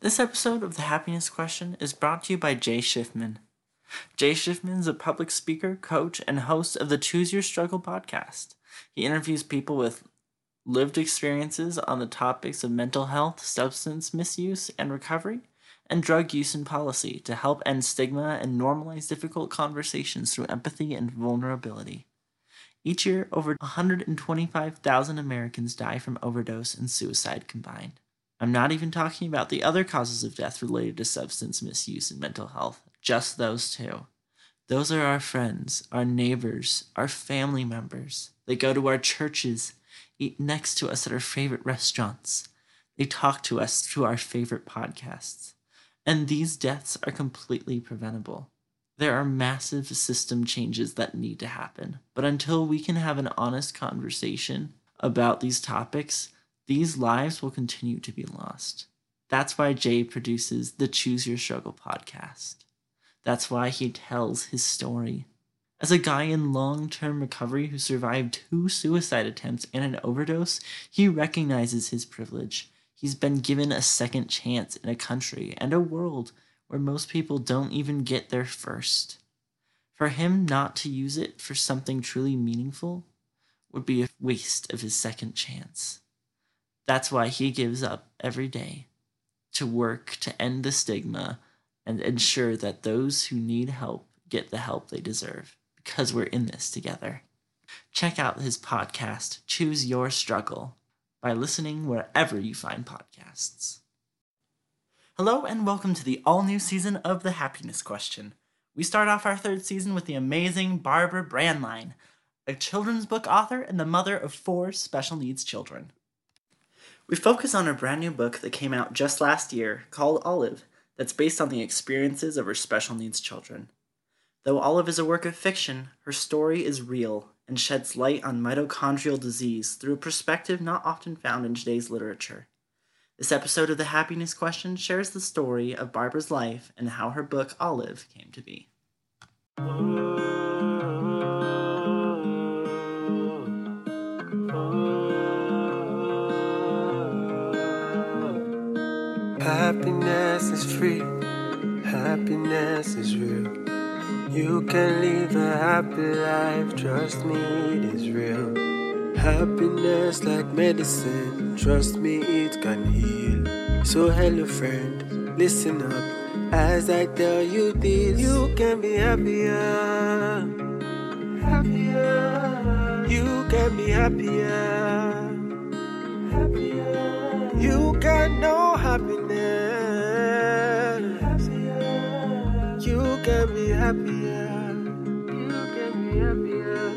This episode of The Happiness Question is brought to you by Jay Schiffman. Jay Schiffman is a public speaker, coach, and host of the Choose Your Struggle podcast. He interviews people with lived experiences on the topics of mental health, substance misuse and recovery, and drug use and policy to help end stigma and normalize difficult conversations through empathy and vulnerability. Each year, over 125,000 Americans die from overdose and suicide combined. I'm not even talking about the other causes of death related to substance misuse and mental health, just those two. Those are our friends, our neighbors, our family members. They go to our churches, eat next to us at our favorite restaurants. They talk to us through our favorite podcasts. And these deaths are completely preventable. There are massive system changes that need to happen. But until we can have an honest conversation about these topics, these lives will continue to be lost. That's why Jay produces the Choose Your Struggle podcast. That's why he tells his story. As a guy in long term recovery who survived two suicide attempts and an overdose, he recognizes his privilege. He's been given a second chance in a country and a world where most people don't even get their first. For him not to use it for something truly meaningful would be a waste of his second chance. That's why he gives up every day to work to end the stigma and ensure that those who need help get the help they deserve because we're in this together. Check out his podcast, Choose Your Struggle, by listening wherever you find podcasts. Hello, and welcome to the all new season of The Happiness Question. We start off our third season with the amazing Barbara Brandline, a children's book author and the mother of four special needs children. We focus on a brand new book that came out just last year called Olive, that's based on the experiences of her special needs children. Though Olive is a work of fiction, her story is real and sheds light on mitochondrial disease through a perspective not often found in today's literature. This episode of The Happiness Question shares the story of Barbara's life and how her book Olive came to be. Happiness is free, happiness is real. You can live a happy life, trust me, it is real. Happiness like medicine, trust me, it can heal. So, hello, friend, listen up as I tell you this. You can be happier, happier. You can be happier, happier. You can know happiness. Happier. You can be happier.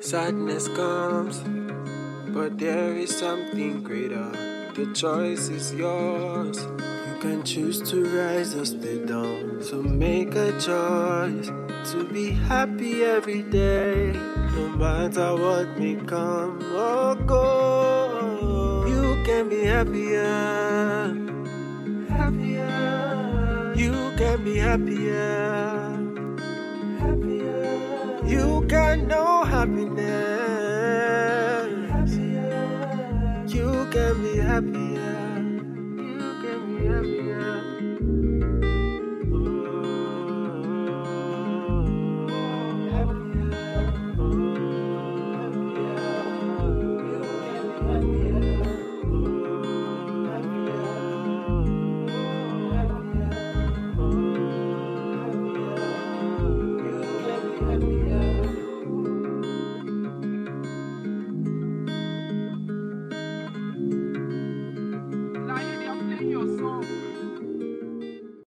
Sadness comes, but there is something greater. The choice is yours. Can choose to rise or stay down. So make a choice to be happy every day. No matter what may come or go. You can be happier. Happier. You can be happier. Happier. You can know happiness. Happier. You can be happier.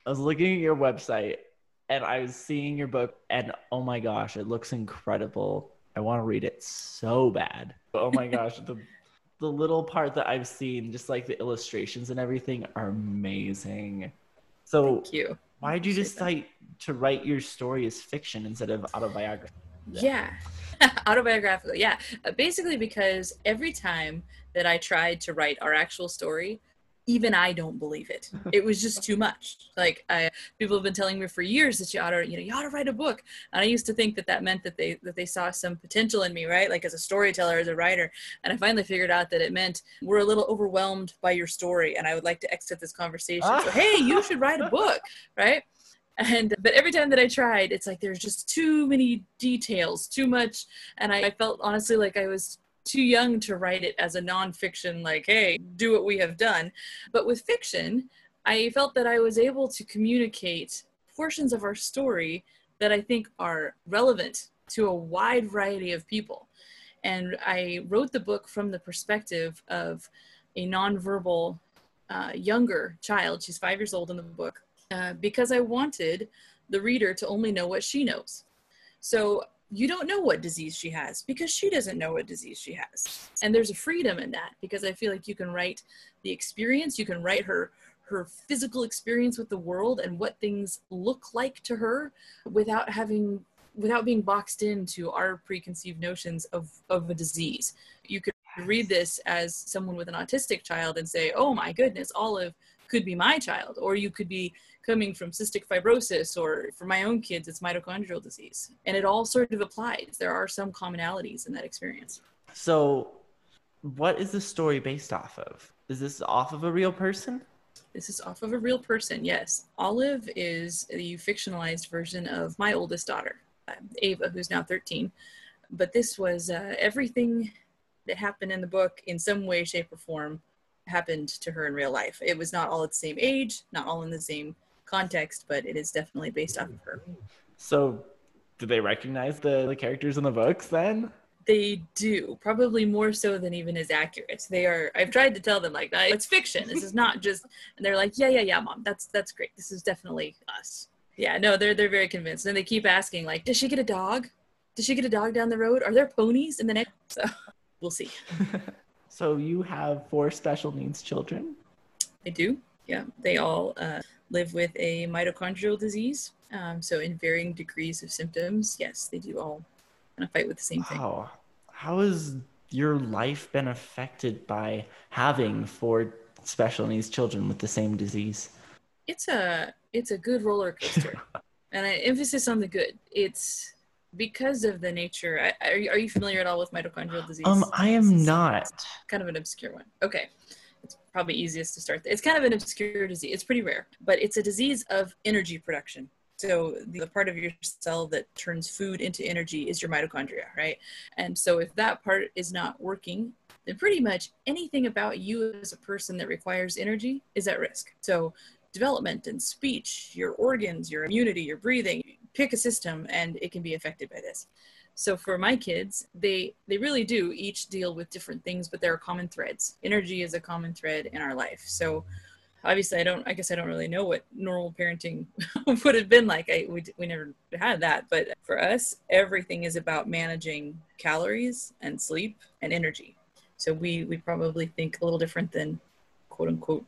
I was looking at your website and I was seeing your book, and oh my gosh, it looks incredible. I want to read it so bad. Oh my gosh, the the little part that I've seen, just like the illustrations and everything, are amazing. So, Thank you. why did you decide to write your story as fiction instead of autobiography? Yeah. Autobiographical. Yeah. Uh, basically, because every time that I tried to write our actual story, even I don't believe it. It was just too much. Like I, people have been telling me for years that you ought to, you know, you ought to write a book. And I used to think that that meant that they that they saw some potential in me, right? Like as a storyteller, as a writer. And I finally figured out that it meant we're a little overwhelmed by your story, and I would like to exit this conversation. So hey, you should write a book, right? and but every time that i tried it's like there's just too many details too much and I, I, felt honestly like i was too young to write it as a nonfiction, like, hey, do what we have done. But with fiction, I felt that I was able to communicate portions of our story that I think are relevant to a wide variety of people. And I wrote the book from the perspective of a nonverbal uh, younger child. She's five years old in the book uh, because I wanted the reader to only know what she knows. So you don't know what disease she has because she doesn't know what disease she has. And there's a freedom in that because i feel like you can write the experience you can write her her physical experience with the world and what things look like to her without having without being boxed into our preconceived notions of of a disease. You could read this as someone with an autistic child and say oh my goodness olive could be my child or you could be coming from cystic fibrosis or for my own kids it's mitochondrial disease. And it all sort of applies. There are some commonalities in that experience. So what is the story based off of? Is this off of a real person? This is off of a real person yes. Olive is the fictionalized version of my oldest daughter ava who's now 13 but this was uh, everything that happened in the book in some way shape or form happened to her in real life. It was not all at the same age not all in the same context, but it is definitely based off of her. So, do they recognize the, the characters in the books then? They do, probably more so than even is accurate. They are. I've tried to tell them like, it's fiction. This is not just. And they're like, yeah, yeah, yeah, mom. That's that's great. This is definitely us. Yeah, no, they're they're very convinced. And they keep asking like, does she get a dog? Does she get a dog down the road? Are there ponies in the next? So we'll see. so you have four special needs children. I do. Yeah, they all uh, live with a mitochondrial disease. Um, so, in varying degrees of symptoms, yes, they do all kind of fight with the same thing. Wow. How has your life been affected by having four special needs children with the same disease? It's a it's a good roller coaster, and I emphasis on the good. It's because of the nature. I, are, you, are you familiar at all with mitochondrial disease? Um, I am not. Kind of an obscure one. Okay, it's probably easiest to start. It's kind of an obscure disease. It's pretty rare, but it's a disease of energy production. So the part of your cell that turns food into energy is your mitochondria, right? And so if that part is not working, then pretty much anything about you as a person that requires energy is at risk. So development and speech, your organs, your immunity, your breathing, pick a system and it can be affected by this. So for my kids, they they really do each deal with different things, but there are common threads. Energy is a common thread in our life. So obviously, I don't. I guess I don't really know what normal parenting would have been like. I we we never had that, but for us, everything is about managing calories and sleep and energy. So we we probably think a little different than quote unquote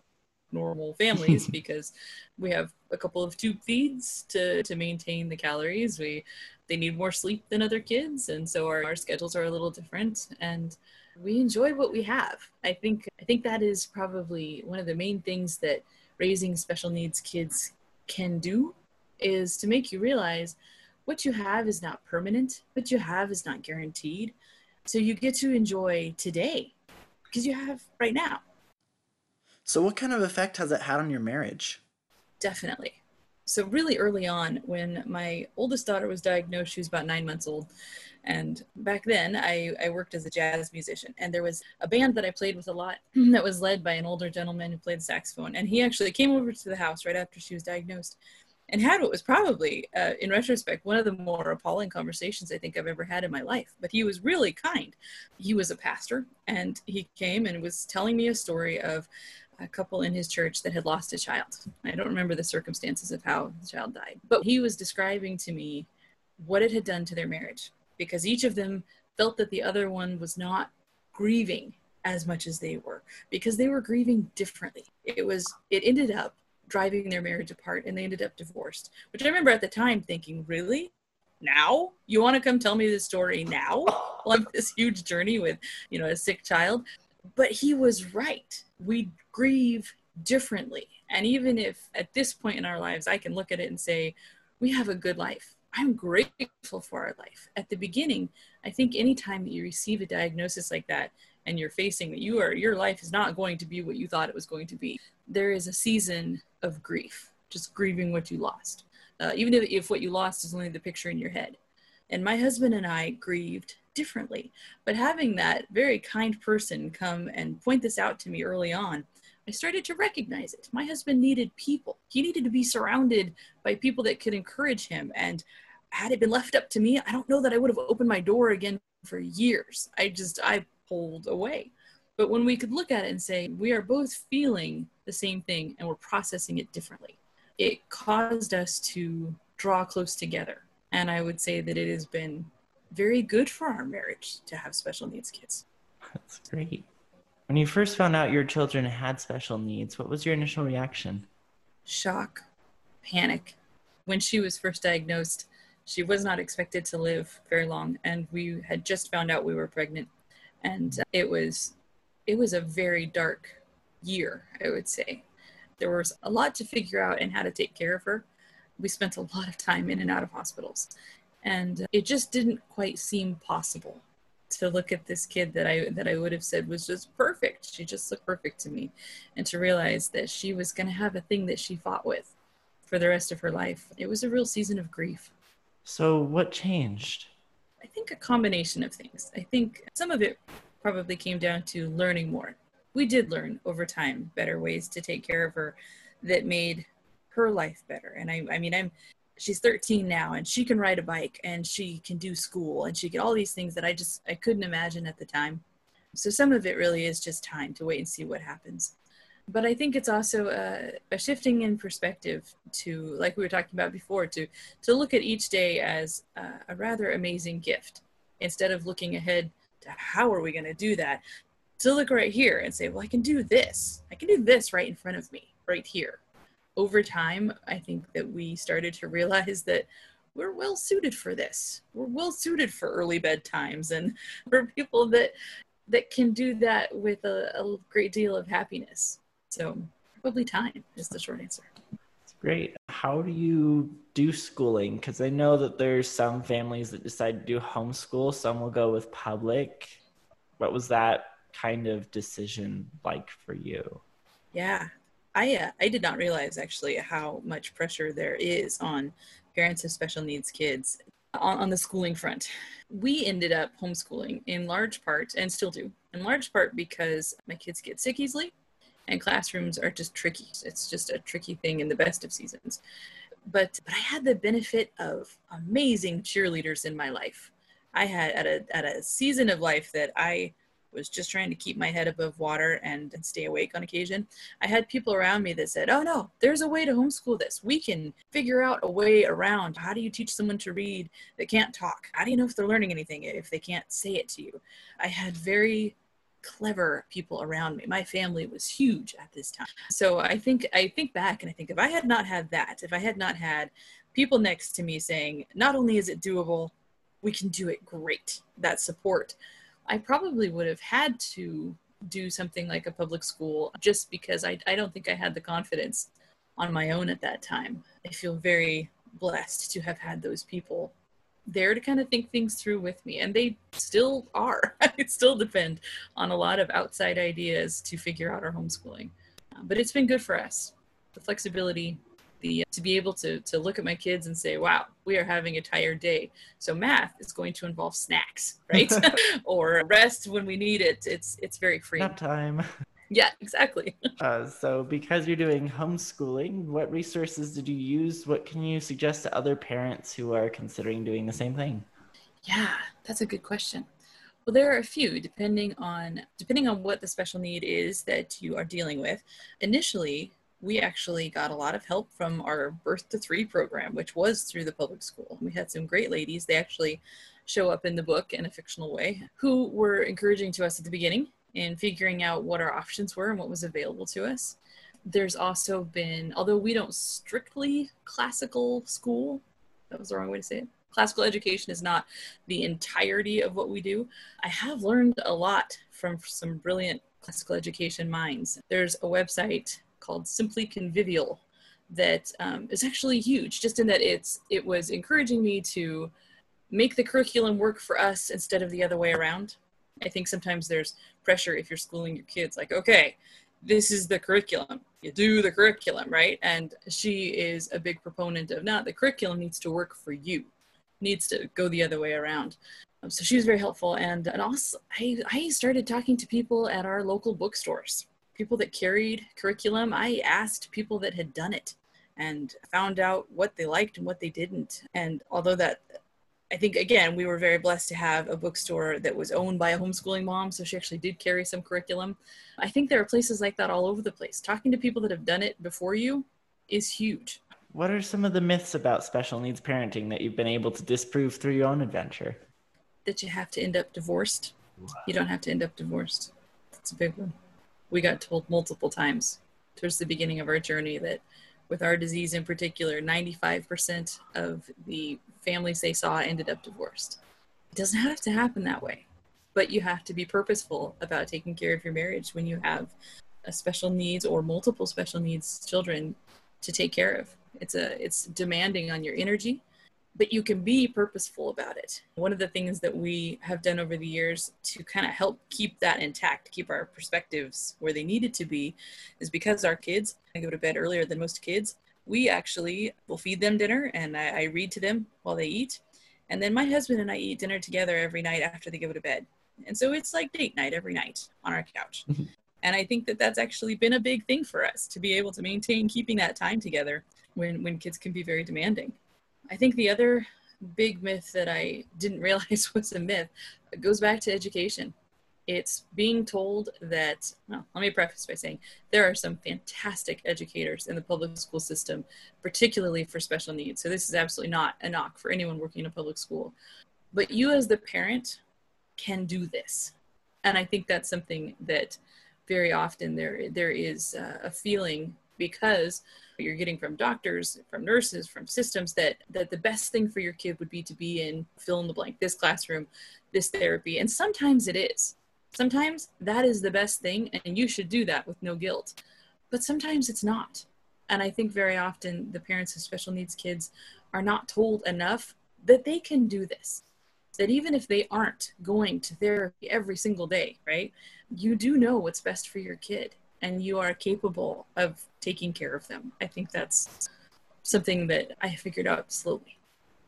normal families because we have a couple of tube feeds to to maintain the calories. We they need more sleep than other kids and so our, our schedules are a little different and we enjoy what we have. I think i think that is probably one of the main things that raising special needs kids can do is to make you realize what you have is not permanent what you have is not guaranteed. So you get to enjoy today because you have right now. So what kind of effect has it had on your marriage? Definitely so really early on when my oldest daughter was diagnosed she was about nine months old. And back then I, I worked as a jazz musician. And there was a band that i played with a lot that was led by an older gentleman who played saxophone. And he actually came over to the house right after she was diagnosed and had what was probably uh, in retrospect one of the more appalling conversations i think i've ever had in my life. But he was really kind. He was a pastor and he came and was telling me a story of a couple in his church that had lost a child. I don't remember the circumstances of how the child died, but he was describing to me what it had done to their marriage because each of them felt that the other one was not grieving as much as they were because they were grieving differently. It was, it ended up driving their marriage apart and they ended up divorced, which I remember at the time thinking, really? Now you want to come tell me this story now on this huge journey with, you know, a sick child? But he was right. We grieve differently. And even if at this point in our lives, I can look at it and say, we have a good life. I'm grateful for our life. At the beginning, I think anytime that you receive a diagnosis like that and you're facing that you are your life is not going to be what you thought it was going to be, there is a season of grief, just grieving what you lost. Uh, even if, if what you lost is only the picture in your head. And my husband and I grieved differently. But having that very kind person come and point this out to me early on, I started to recognize it. My husband needed people. He needed to be surrounded by people that could encourage him. And had it been left up to me, I don't know that I would have opened my door again for years. I just, I pulled away. But when we could look at it and say, we are both feeling the same thing and we're processing it differently, it caused us to draw close together. And I would say that it has been very good for our marriage to have special needs kids. That's great. When you first found out your children had special needs, what was your initial reaction? Shock, panic. When she was first diagnosed, she was not expected to live very long, and we had just found out we were pregnant. And uh, it was, it was a very dark year, I would say. There was a lot to figure out and how to take care of her. We spent a lot of time in and out of hospitals, and it just didn't quite seem possible to look at this kid that I that I would have said was just perfect. She just looked perfect to me, and to realize that she was going to have a thing that she fought with for the rest of her life. It was a real season of grief. So what changed? I think a combination of things. I think some of it probably came down to learning more. We did learn over time better ways to take care of her that made her life better. And I, I mean, I'm she's 13 now and she can ride a bike and she can do school and she can all these things that I just I couldn't imagine at the time. So some of it really is just time to wait and see what happens. But I think it's also a, a shifting in perspective to, like we were talking about before, to to look at each day as a, a rather amazing gift instead of looking ahead to how are we going to do that. To look right here and say, well, I can do this. I can do this right in front of me, right here over time, I think that we started to realize that we're well suited for this. We're well suited for early bedtimes and for people that that can do that with a, a great deal of happiness. So probably time is the short answer. That's great. How do you do schooling? Because I know that there's some families that decide to do homeschool. Some will go with public. What was that kind of decision like for you? Yeah, I uh, I did not realize actually how much pressure there is on parents of special needs kids on, on the schooling front. We ended up homeschooling in large part, and still do, in large part because my kids get sick easily, and classrooms are just tricky. It's just a tricky thing in the best of seasons. But but I had the benefit of amazing cheerleaders in my life. I had at a at a season of life that I was just trying to keep my head above water and, stay awake on occasion, I had people around me that said, Oh no, there's a way to homeschool this. We can figure out a way around. How do you teach someone to read that can't talk? How do you know if they're learning anything if they can't say it to you? I had very clever people around me. My family was huge at this time. So I think I think back and I think if I had not had that, if I had not had people next to me saying, not only is it doable, we can do it great, that support I probably would have had to do something like a public school just because I, I don't think I had the confidence on my own at that time. I feel very blessed to have had those people there to kind of think things through with me and they still are. I still depend on a lot of outside ideas to figure out our homeschooling. But it's been good for us. The flexibility the to be able to to look at my kids and say wow we are having a tired day. So math is going to involve snacks right? Or rest when we need it. It's it's very free. Nap time. Yeah exactly. Uh, so because you're doing homeschooling what resources did you use? What can you suggest to other parents who are considering doing the same thing? Yeah that's a good question. Well, there are a few depending on depending on what the special need is that you are dealing with. Initially, we actually got a lot of help from our birth to three program which was through the public school. We had some great ladies. They actually show up in the book in a fictional way who were encouraging to us at the beginning in figuring out what our options were and what was available to us. There's also been although we don't strictly classical school that was the wrong way to say it classical education is not the entirety of what we do. I have learned a lot from some brilliant classical education minds. There's a website called Simply Convivial that um, is actually huge, just in that it's it was encouraging me to make the curriculum work for us instead of the other way around. I think sometimes there's pressure if you're schooling your kids, like, okay, this is the curriculum. You do the curriculum, right? And she is a big proponent of not the curriculum needs to work for you, needs to go the other way around. Um, so she was very helpful. And, and also, I, I started talking to people at our local bookstores, people that carried curriculum. I asked people that had done it and found out what they liked and what they didn't. And although that I think again, we were very blessed to have a bookstore that was owned by a homeschooling mom, so she actually did carry some curriculum. I think there are places like that all over the place. Talking to people that have done it before you is huge. What are some of the myths about special needs parenting that you've been able to disprove through your own adventure? That you have to end up divorced. You don't have to end up divorced. That's a big one. We got told multiple times towards the beginning of our journey that with our disease in particular, 95% of the families they saw ended up divorced. It doesn't have to happen that way, but you have to be purposeful about taking care of your marriage when you have a special needs or multiple special needs children to take care of. It's a it's demanding on your energy but you can be purposeful about it. One of the things that we have done over the years to kind of help keep that intact, keep our perspectives where they needed to be, is because our kids I go to bed earlier than most kids. We actually will feed them dinner and I, I read to them while they eat. And then my husband and I eat dinner together every night after they go to bed. And so it's like date night every night on our couch. Mm-hmm. and I think that that's actually been a big thing for us to be able to maintain keeping that time together when, when kids can be very demanding. I think the other big myth that I didn't realize was a myth goes back to education. It's being told that, well, let me preface by saying there are some fantastic educators in the public school system, particularly for special needs. So this is absolutely not a knock for anyone working in a public school. But you, as the parent, can do this. And I think that's something that very often there there is uh, a feeling because you're getting from doctors, from nurses, from systems that that the best thing for your kid would be to be in fill in the blank, this classroom, this therapy. And sometimes it is. Sometimes that is the best thing and you should do that with no guilt. But sometimes it's not. And I think very often the parents of special needs kids are not told enough that they can do this. That even if they aren't going to therapy every single day, right? You do know what's best for your kid and you are capable of taking care of them. I think that's something that I figured out slowly.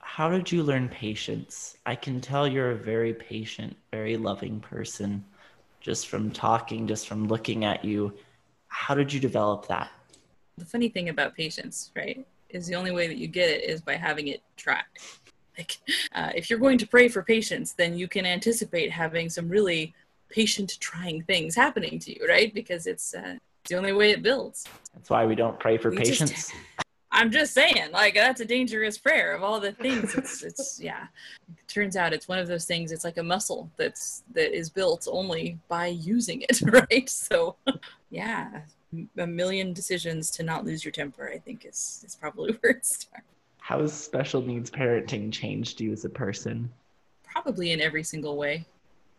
How did you learn patience? I can tell you're a very patient, very loving person just from talking, just from looking at you. How did you develop that? The funny thing about patience, right, is the only way that you get it is by having it tracked. Like, uh, if you're going to pray for patience, then you can anticipate having some really patient trying things happening to you right? Because it's, uh, it's the only way it builds. That's why we don't pray for we patience just, i'm just saying like that's a dangerous prayer of all the things. It's, it's yeah. It turns out it's one of those things it's like a muscle that's that is built only by using it right? So yeah a million decisions to not lose your temper i think is is probably where it starts. How has special needs parenting changed you as a person? Probably in every single way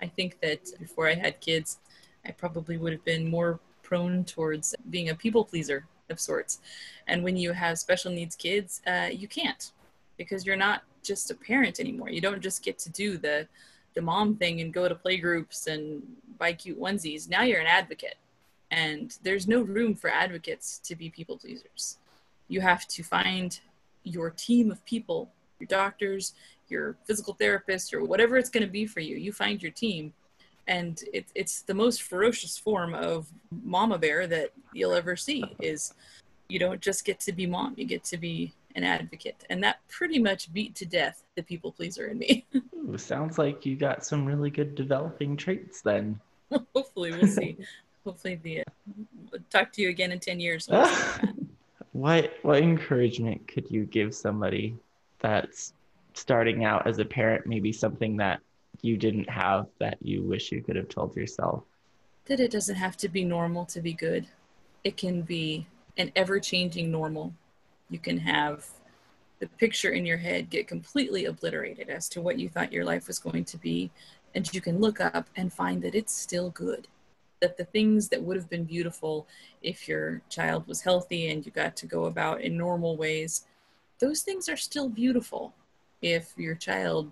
I think that before I had kids, I probably would have been more prone towards being a people pleaser of sorts. And when you have special needs kids, uh, you can't because you're not just a parent anymore. You don't just get to do the the mom thing and go to play groups and buy cute onesies. Now you're an advocate. And there's no room for advocates to be people pleasers. You have to find your team of people, your doctors, your physical therapist or whatever it's going to be for you you find your team. And it, it's the most ferocious form of mama bear that you'll ever see is you don't just get to be mom you get to be an advocate. And that pretty much beat to death the people pleaser in me. Ooh, sounds like you got some really good developing traits then. Hopefully we'll see. Hopefully the uh, talk to you again in 10 years what what encouragement could you give somebody that's starting out as a parent maybe something that you didn't have that you wish you could have told yourself? That it doesn't have to be normal to be good. It can be an ever changing normal. You can have the picture in your head get completely obliterated as to what you thought your life was going to be. And you can look up and find that it's still good, that the things that would have been beautiful if your child was healthy and you got to go about in normal ways, those things are still beautiful if your child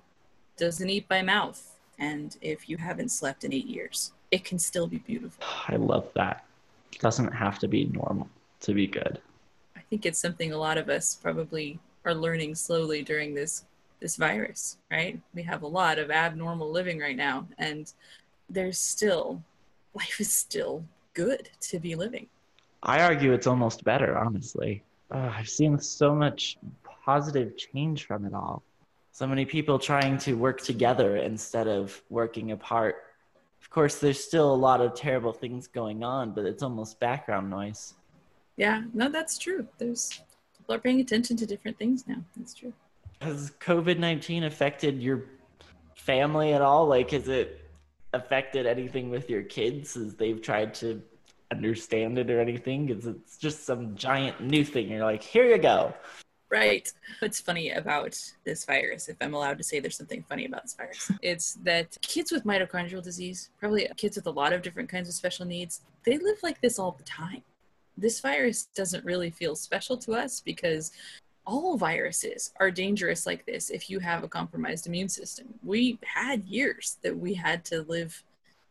doesn't eat by mouth and if you haven't slept in eight years. It can still be beautiful. I love that. It doesn't have to be normal to be good. I think it's something a lot of us probably are learning slowly during this this virus, right? We have a lot of abnormal living right now and there's still life is still good to be living. I argue it's almost better, honestly. Uh, I've seen so much positive change from it all. So many people trying to work together instead of working apart. Of course, there's still a lot of terrible things going on, but it's almost background noise. Yeah, no, that's true. There's people are paying attention to different things now. That's true. Has COVID 19 affected your family at all? Like, has it affected anything with your kids as they've tried to understand it or anything? Because it's just some giant new thing. You're like, here you go. Right. What's funny about this virus, if I'm allowed to say there's something funny about this virus, it's that kids with mitochondrial disease, probably kids with a lot of different kinds of special needs, they live like this all the time. This virus doesn't really feel special to us because all viruses are dangerous like this if you have a compromised immune system. We had years that we had to live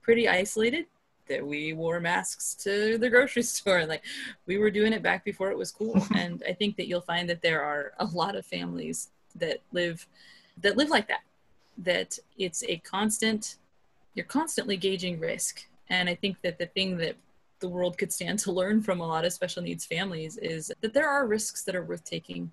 pretty isolated, that we wore masks to the grocery store. Like we were doing it back before it was cool. and I think that you'll find that there are a lot of families that live that live like that. That it's a constant you're constantly gauging risk. And I think that the thing that the world could stand to learn from a lot of special needs families is that there are risks that are worth taking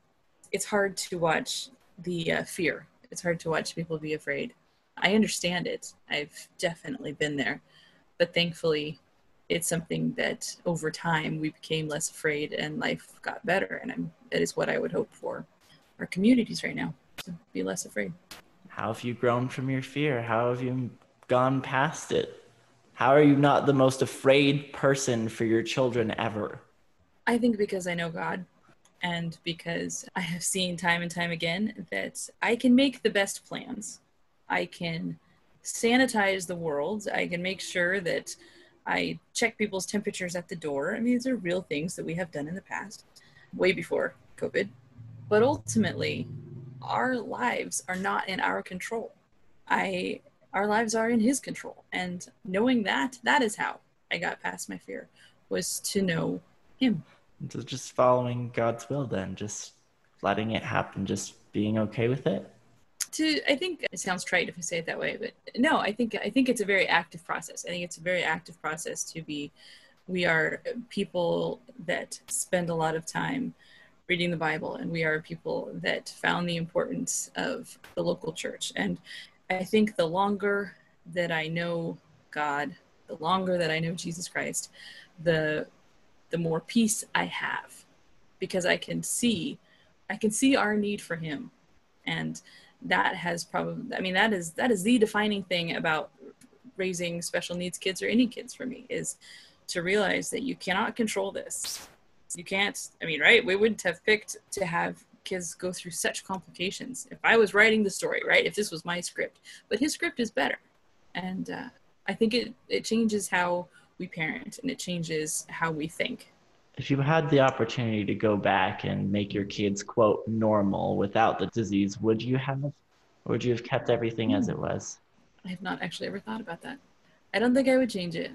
it's hard to watch the uh, fear. It's hard to watch people be afraid. I understand it. I've definitely been there. But thankfully, it's something that over time we became less afraid and life got better. And I'm, that is what I would hope for our communities right now to be less afraid. How have you grown from your fear? How have you gone past it? How are you not the most afraid person for your children ever? I think because I know God and because I have seen time and time again that I can make the best plans. I can sanitize the world. I can make sure that I check people's temperatures at the door. I mean, these are real things that we have done in the past, way before COVID. But ultimately, our lives are not in our control. I our lives are in his control. And knowing that, that is how I got past my fear was to know him So just following God's will then, just letting it happen, just being okay with it. To I think it sounds trite if I say it that way, but no, I think I think it's a very active process. I think it's a very active process to be we are people that spend a lot of time reading the Bible, and we are people that found the importance of the local church. And I think the longer that I know God, the longer that I know Jesus Christ, the the more peace I have because I can see I can see our need for him and that has probably I mean that is that is the defining thing about raising special needs kids or any kids for me is to realize that you cannot control this. You can't I mean right we wouldn't have picked to have kids go through such complications if I was writing the story right if this was my script but his script is better and uh, I think it it changes how we parent and it changes how we think. If you had the opportunity to go back and make your kids quote normal without the disease, would you have or would you have kept everything as hmm. it was? I have not actually ever thought about that. I don't think I would change it,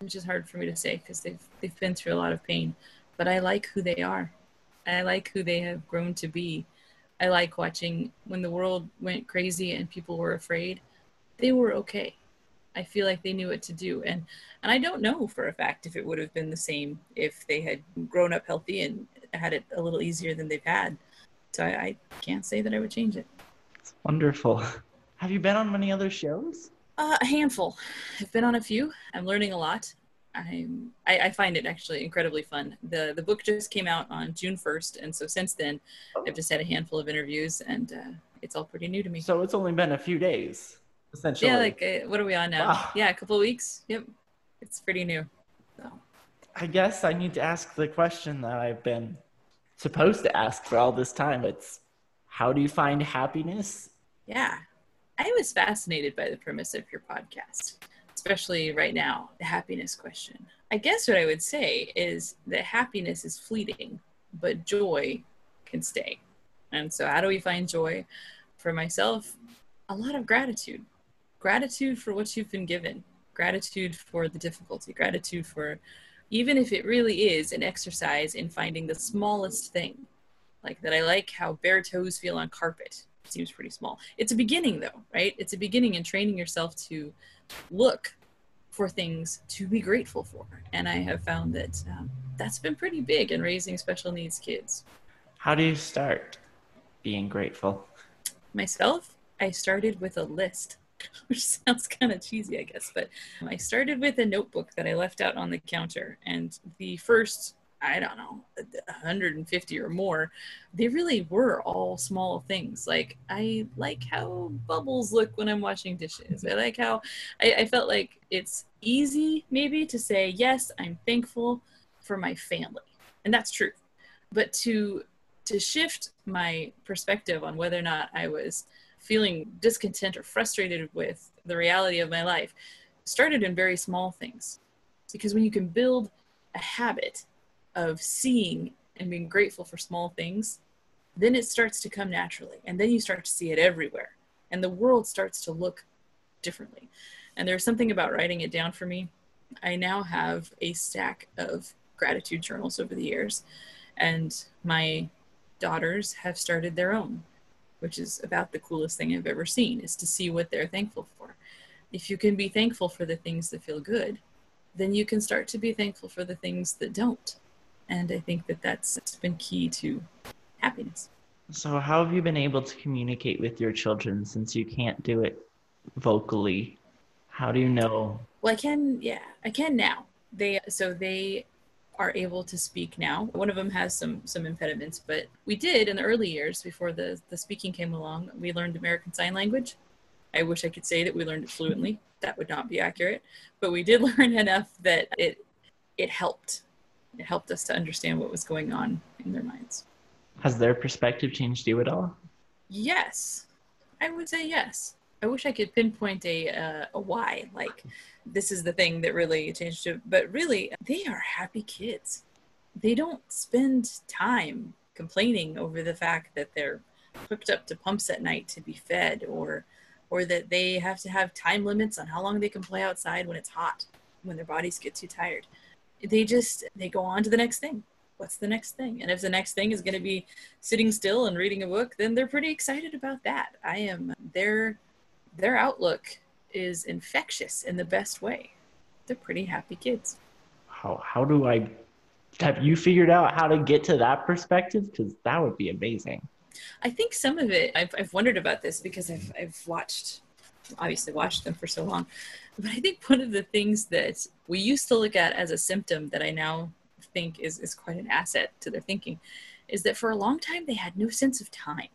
which is hard for me to say because they've they've been through a lot of pain. But I like who they are. I like who they have grown to be. I like watching when the world went crazy and people were afraid. They were okay. I feel like they knew what to do. And and I don't know for a fact if it would have been the same if they had grown up healthy and had it a little easier than they've had. So I, I can't say that I would change it. It's wonderful. Have you been on many other shows? Uh, a handful. I've been on a few. I'm learning a lot. I'm, I, I find it actually incredibly fun. The the book just came out on June 1st, and so since then. I've just had a handful of interviews, and uh, it's all pretty new to me. So it's only been a few days essentially. Yeah, like uh, what are we on now? Wow. Yeah, a couple weeks. Yep, it's pretty new. So. I guess I need to ask the question that I've been supposed to ask for all this time. It's how do you find happiness? Yeah, I was fascinated by the premise of your podcast, especially right now, the happiness question. I guess what I would say is that happiness is fleeting, but joy can stay. And so, how do we find joy? For myself, a lot of gratitude. Gratitude for what you've been given, gratitude for the difficulty, gratitude for even if it really is an exercise in finding the smallest thing. Like that, I like how bare toes feel on carpet. It seems pretty small. It's a beginning, though, right? It's a beginning in training yourself to look for things to be grateful for. And I have found that um, that's been pretty big in raising special needs kids. How do you start being grateful? Myself, I started with a list, which sounds kind of cheesy, I guess, but I started with a notebook that I left out on the counter. And the first I don't know, 150 or more, they really were all small things. Like, I like how bubbles look when I'm washing dishes. I like how I, I felt like it's easy, maybe, to say, yes, I'm thankful for my family. And that's true. But to to shift my perspective on whether or not I was feeling discontent or frustrated with the reality of my life started in very small things. Because when you can build a habit of seeing and being grateful for small things, then it starts to come naturally. And then you start to see it everywhere. And the world starts to look differently. And there's something about writing it down for me. I now have a stack of gratitude journals over the years. And my daughters have started their own, which is about the coolest thing I've ever seen, is to see what they're thankful for. If you can be thankful for the things that feel good, then you can start to be thankful for the things that don't and I think that that's been key to happiness. So, how have you been able to communicate with your children since you can't do it vocally? How do you know? Well, I can, yeah, I can now. They so they are able to speak now. One of them has some some impediments, but we did in the early years before the the speaking came along. We learned American Sign Language. I wish I could say that we learned it fluently. That would not be accurate, but we did learn enough that it it helped it helped us to understand what was going on in their minds. Has their perspective changed you at all? Yes, I would say yes. I wish I could pinpoint a uh, a why. Like, this is the thing that really changed it. But really, they are happy kids. They don't spend time complaining over the fact that they're hooked up to pumps at night to be fed, or or that they have to have time limits on how long they can play outside when it's hot, when their bodies get too tired they just they go on to the next thing what's the next thing and if the next thing is going to be sitting still and reading a book then they're pretty excited about that i am their their outlook is infectious in the best way. They're pretty happy kids. How how do i have you figured out how to get to that perspective? Because that would be amazing. I think some of it i've, I've wondered about this because i've i've watched obviously watched them for so long. But I think one of the things that we used to look at as a symptom that I now think is, is quite an asset to their thinking is that for a long time they had no sense of time.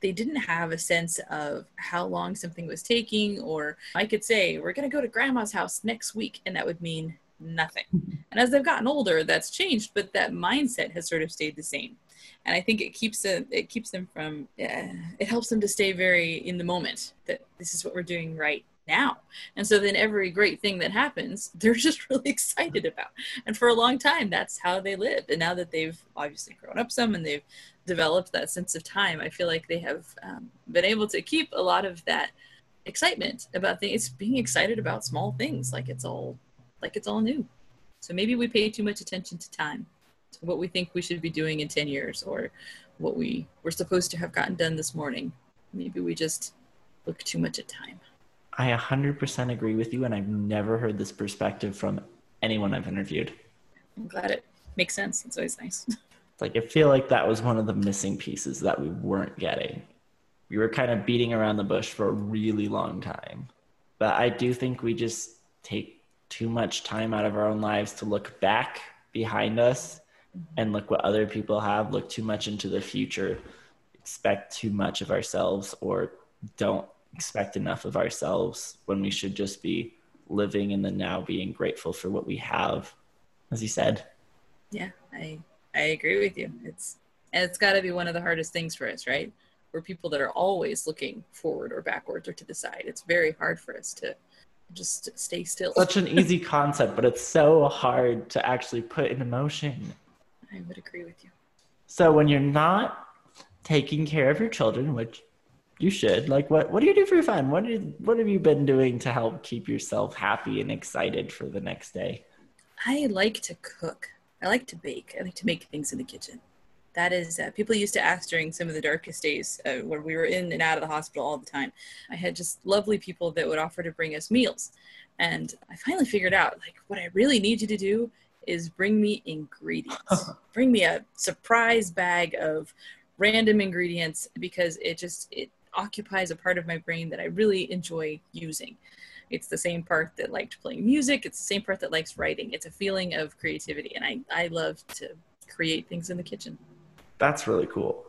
They didn't have a sense of how long something was taking, or I could say, we're going to go to grandma's house next week, and that would mean nothing. And as they've gotten older, that's changed, but that mindset has sort of stayed the same. And I think it keeps them, it keeps them from, uh, it helps them to stay very in the moment that this is what we're doing right now. And so then every great thing that happens, they're just really excited about. And for a long time, that's how they lived. And now that they've obviously grown up some and they've developed that sense of time, I feel like they have um, been able to keep a lot of that excitement about things, being excited about small things like it's all like it's all new. So maybe we pay too much attention to time, to what we think we should be doing in 10 years or what we were supposed to have gotten done this morning. Maybe we just look too much at time. I 100% agree with you, and I've never heard this perspective from anyone I've interviewed. I'm glad it makes sense. It's always nice. Like, I feel like that was one of the missing pieces that we weren't getting. We were kind of beating around the bush for a really long time. But I do think we just take too much time out of our own lives to look back behind us and look what other people have, look too much into the future, expect too much of ourselves, or don't expect enough of ourselves when we should just be living in the now, being grateful for what we have, as you said. Yeah, I I agree with you. It's and it's got to be one of the hardest things for us, right? We're people that are always looking forward or backwards or to the side. It's very hard for us to just stay still. Such an easy concept, but it's so hard to actually put in motion. I would agree with you. So when you're not taking care of your children, which you should, like what what do you do for fun? What did what have you been doing to help keep yourself happy and excited for the next day? I like to cook. I like to bake. I like to make things in the kitchen. That is, uh, people used to ask during some of the darkest days uh, where we were in and out of the hospital all the time. I had just lovely people that would offer to bring us meals. And I finally figured out, like, what I really need you to do is bring me ingredients. bring me a surprise bag of random ingredients because it just, it occupies a part of my brain that I really enjoy using. It's the same part that liked playing music. It's the same part that likes writing. It's a feeling of creativity, and I, I love to create things in the kitchen. That's really cool.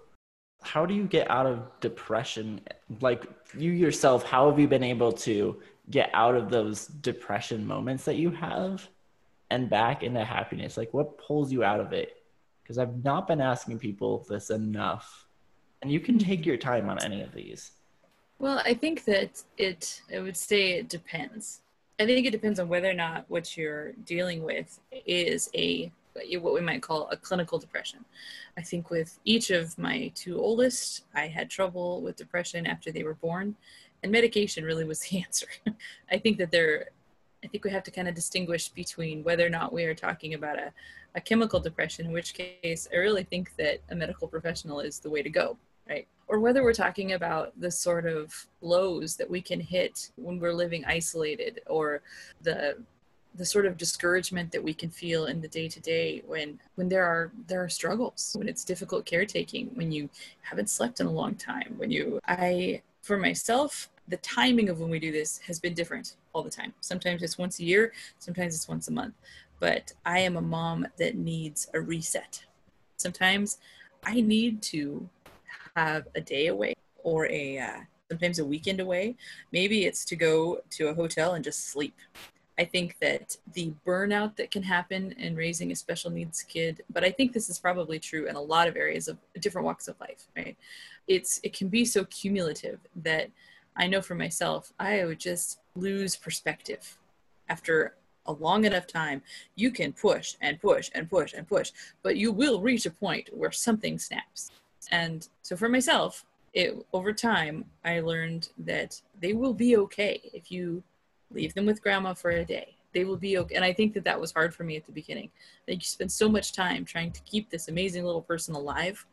How do you get out of depression? Like you yourself, how have you been able to get out of those depression moments that you have and back into happiness? Like what pulls you out of it? Because I've not been asking people this enough. And you can take your time on any of these. Well, I think that it, I would say it depends. I think it depends on whether or not what you're dealing with is a what we might call a clinical depression. I think with each of my two oldest, I had trouble with depression after they were born, and medication really was the answer. I think that there, I think we have to kind of distinguish between whether or not we are talking about a, a chemical depression, in which case I really think that a medical professional is the way to go, right? Or whether we're talking about the sort of lows that we can hit when we're living isolated or the the sort of discouragement that we can feel in the day to day when when there are there are struggles when it's difficult caretaking when you haven't slept in a long time when you i for myself the timing of when we do this has been different all the time sometimes it's once a year sometimes it's once a month but i am a mom that needs a reset sometimes i need to have a day away or a uh, sometimes a weekend away maybe it's to go to a hotel and just sleep I think that the burnout that can happen in raising a special needs kid, but I think this is probably true in a lot of areas of different walks of life, right? It's it can be so cumulative that I know for myself, I would just lose perspective after a long enough time. You can push and push and push and push, but you will reach a point where something snaps. And so for myself, it over time I learned that they will be okay if you leave them with grandma for a day. They will be okay and i think that that was hard for me at the beginning. That you spend so much time trying to keep this amazing little person alive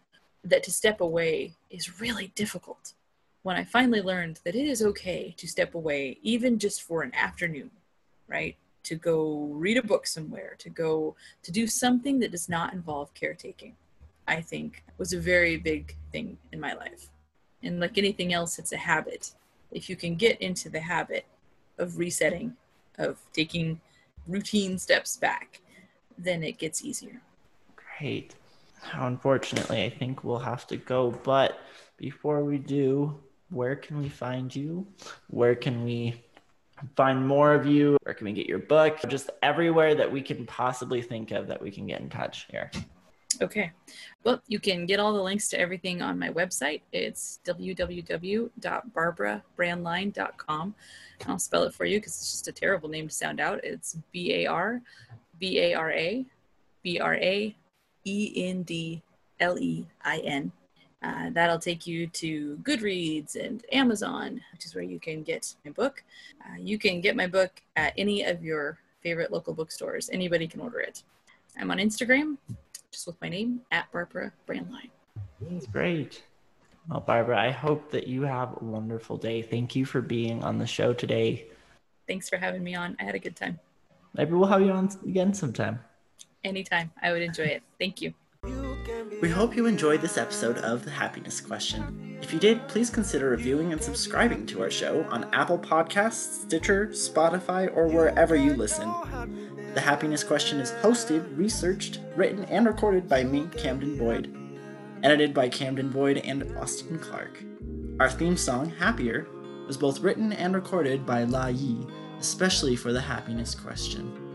that to step away is really difficult. When i finally learned that it is okay to step away even just for an afternoon right? To go read a book somewhere to go to do something that does not involve caretaking i think was a very big thing in my life and like anything else it's a habit if you can get into the habit of resetting, of taking routine steps back, then it gets easier. Great. Unfortunately, I think we'll have to go. But before we do, where can we find you? Where can we find more of you? Where can we get your book? Just everywhere that we can possibly think of that we can get in touch here. Okay. Well, you can get all the links to everything on my website. It's www.barbarabraendlein.com. And I'll spell it for you because it's just a terrible name to sound out. It's B A R B A R A B R A E N D L E I N. Uh, that'll take you to Goodreads and Amazon, which is where you can get my book. Uh, you can get my book at any of your favorite local bookstores. Anybody can order it. I'm on Instagram just with my name at Barbara Braendlein. That's great. Well, Barbara, I hope that you have a wonderful day. Thank you for being on the show today. Thanks for having me on. I had a good time. Maybe we'll have you on again sometime. Anytime. I would enjoy it. Thank you. We hope you enjoyed this episode of The Happiness Question. If you did, please consider reviewing and subscribing to our show on Apple Podcasts, Stitcher, Spotify, or wherever you listen. The Happiness Question is hosted, researched, written, and recorded by me, Camden Boyd. Edited by Camden Boyd and Austin Clark. Our theme song, Happier, was both written and recorded by La Yi, especially for The Happiness Question.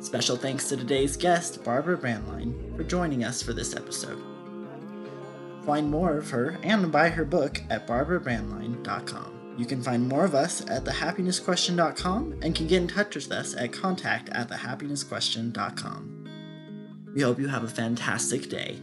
Special thanks to today's guest, Barbara Braendlein, for joining us for this episode. Find more of her and buy her book at barbarabraendlein.com. You can find more of us at thehappinessquestion.com and can get in touch with us at contact at thehappinessquestion.com. We hope you have a fantastic day.